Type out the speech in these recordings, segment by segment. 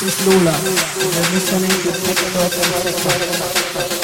this is Lula. You're listening to TikTok.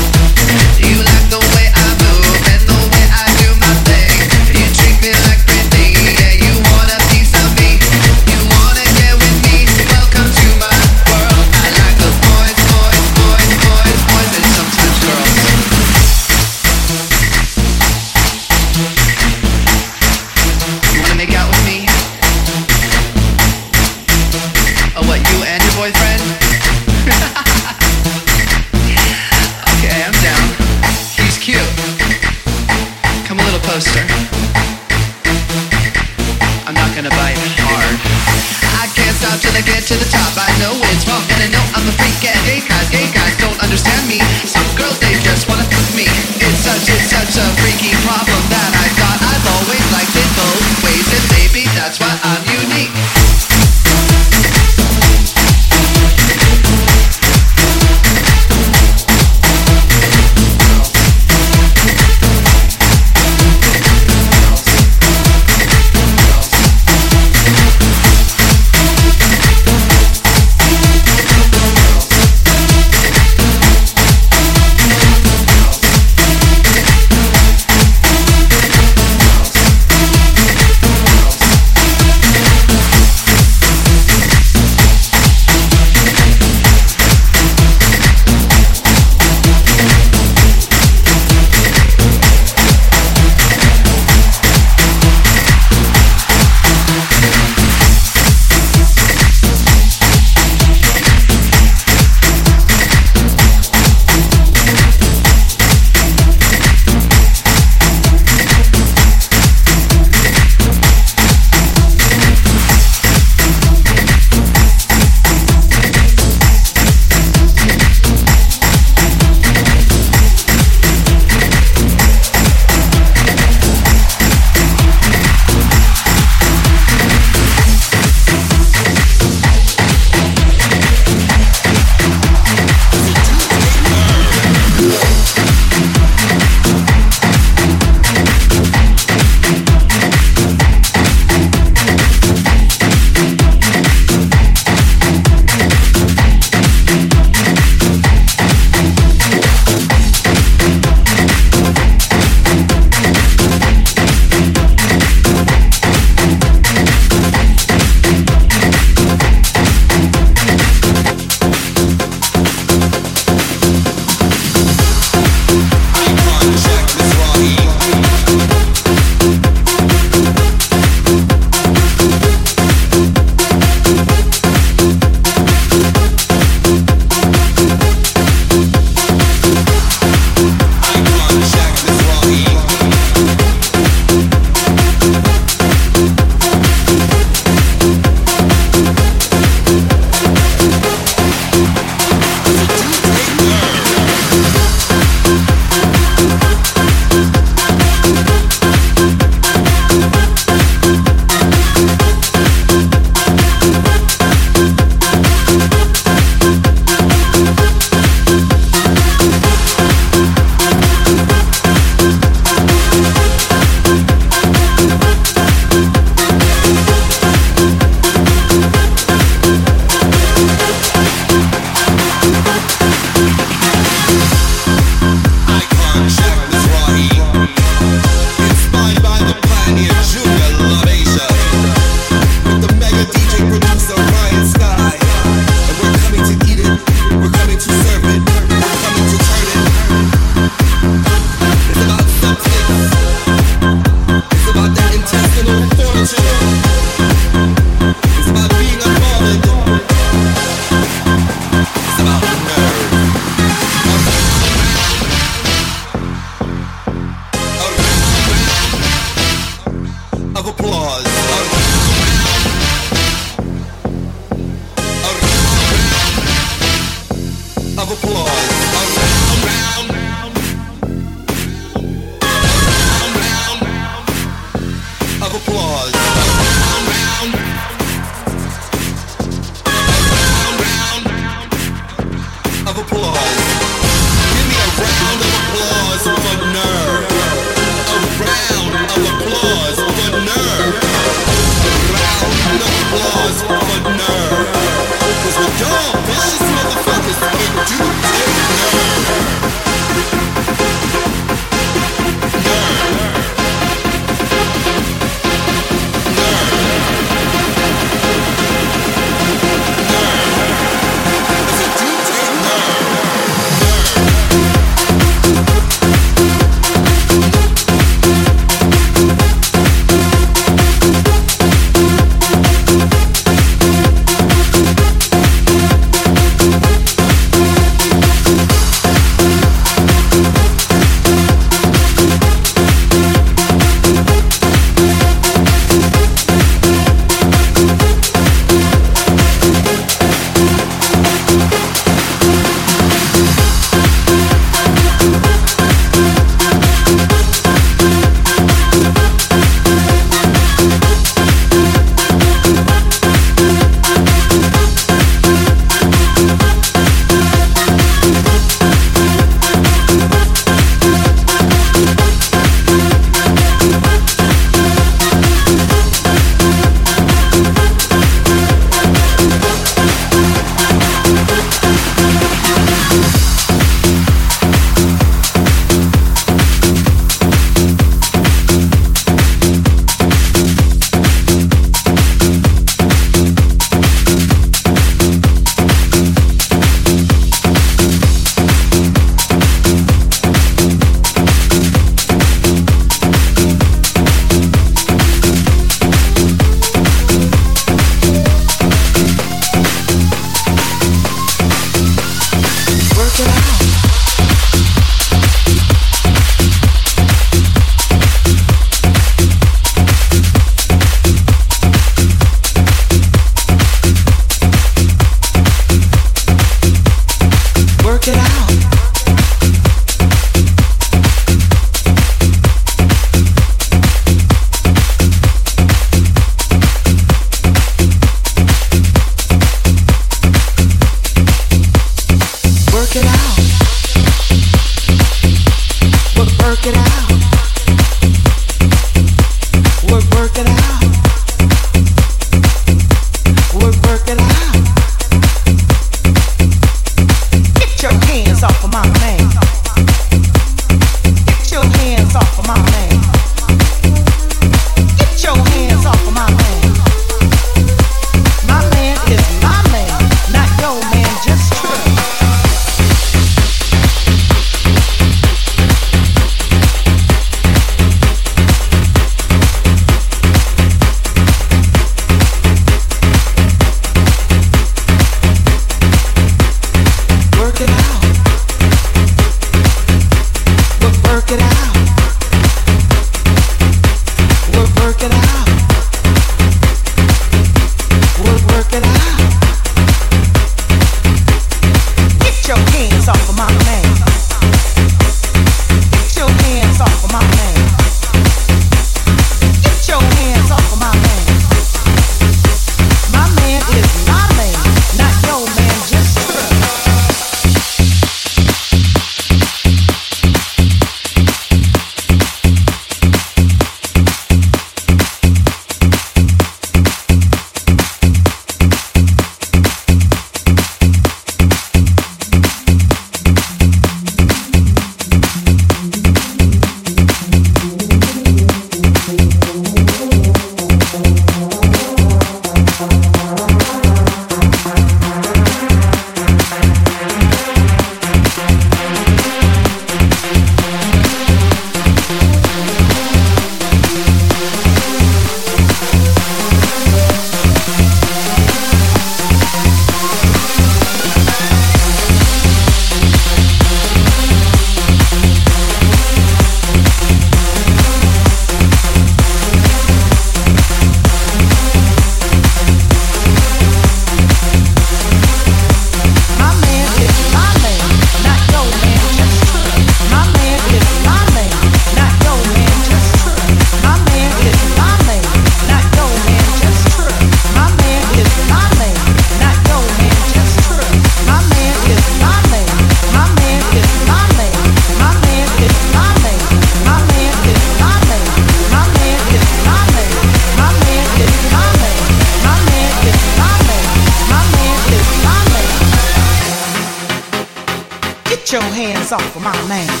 骂妹